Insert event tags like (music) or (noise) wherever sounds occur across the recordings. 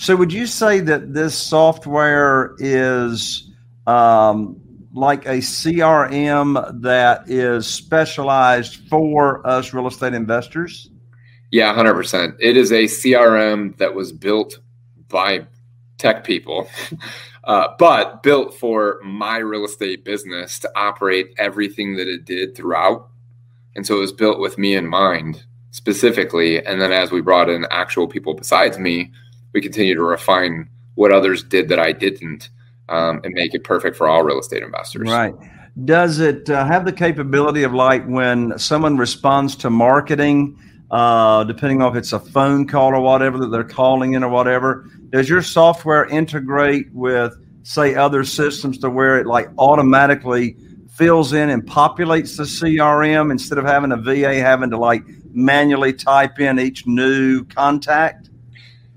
So, would you say that this software is um, like a CRM that is specialized for us real estate investors? Yeah, 100%. It is a CRM that was built by tech people, (laughs) uh, but built for my real estate business to operate everything that it did throughout. And so it was built with me in mind specifically. And then as we brought in actual people besides me, we continue to refine what others did that I didn't um, and make it perfect for all real estate investors. Right. Does it uh, have the capability of like when someone responds to marketing, uh, depending on if it's a phone call or whatever that they're calling in or whatever, does your software integrate with, say, other systems to where it like automatically fills in and populates the CRM instead of having a VA having to like manually type in each new contact?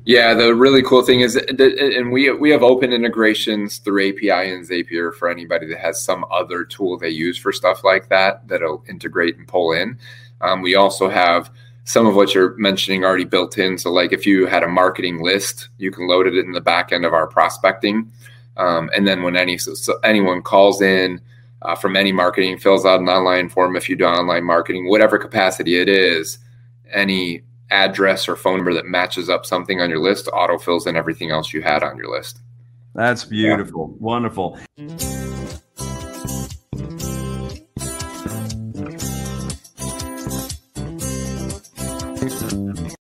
Yeah, the really cool thing is, and we we have open integrations through API and Zapier for anybody that has some other tool they use for stuff like that that'll integrate and pull in. Um, we also have some of what you're mentioning already built in. So, like if you had a marketing list, you can load it in the back end of our prospecting, um, and then when any so anyone calls in uh, from any marketing, fills out an online form if you do online marketing, whatever capacity it is, any address or phone number that matches up something on your list autofills in everything else you had on your list. That's beautiful. Yeah. Wonderful.